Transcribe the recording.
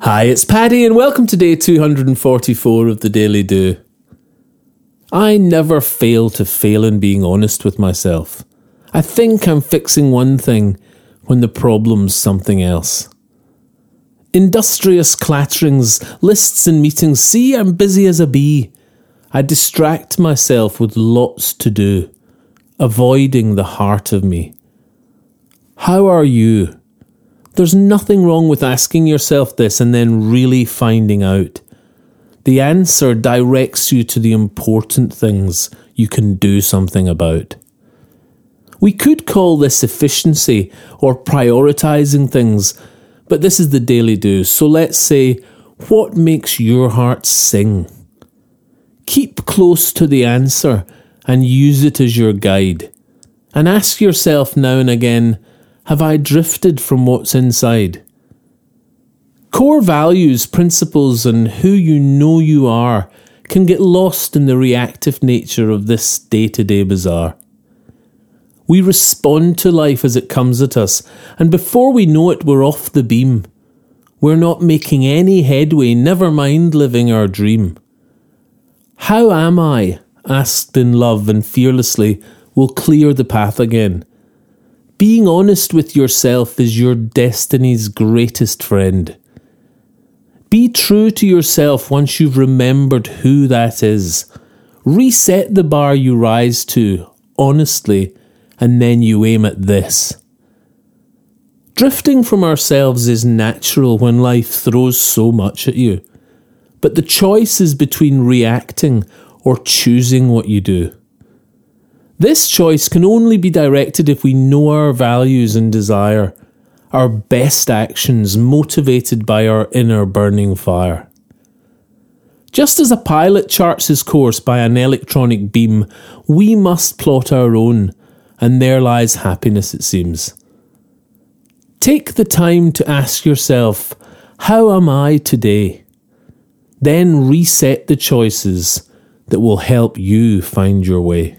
Hi, it's Paddy, and welcome to day 244 of the Daily Do. I never fail to fail in being honest with myself. I think I'm fixing one thing when the problem's something else. Industrious clatterings, lists and meetings, see, I'm busy as a bee. I distract myself with lots to do, avoiding the heart of me. How are you? There's nothing wrong with asking yourself this and then really finding out. The answer directs you to the important things you can do something about. We could call this efficiency or prioritizing things, but this is the daily do. So let's say, what makes your heart sing? Keep close to the answer and use it as your guide. And ask yourself now and again, have I drifted from what's inside? Core values, principles, and who you know you are can get lost in the reactive nature of this day to day bazaar. We respond to life as it comes at us, and before we know it, we're off the beam. We're not making any headway, never mind living our dream. How am I? asked in love and fearlessly, will clear the path again. Being honest with yourself is your destiny's greatest friend. Be true to yourself once you've remembered who that is. Reset the bar you rise to, honestly, and then you aim at this. Drifting from ourselves is natural when life throws so much at you. But the choice is between reacting or choosing what you do. This choice can only be directed if we know our values and desire, our best actions motivated by our inner burning fire. Just as a pilot charts his course by an electronic beam, we must plot our own, and there lies happiness, it seems. Take the time to ask yourself, How am I today? Then reset the choices that will help you find your way.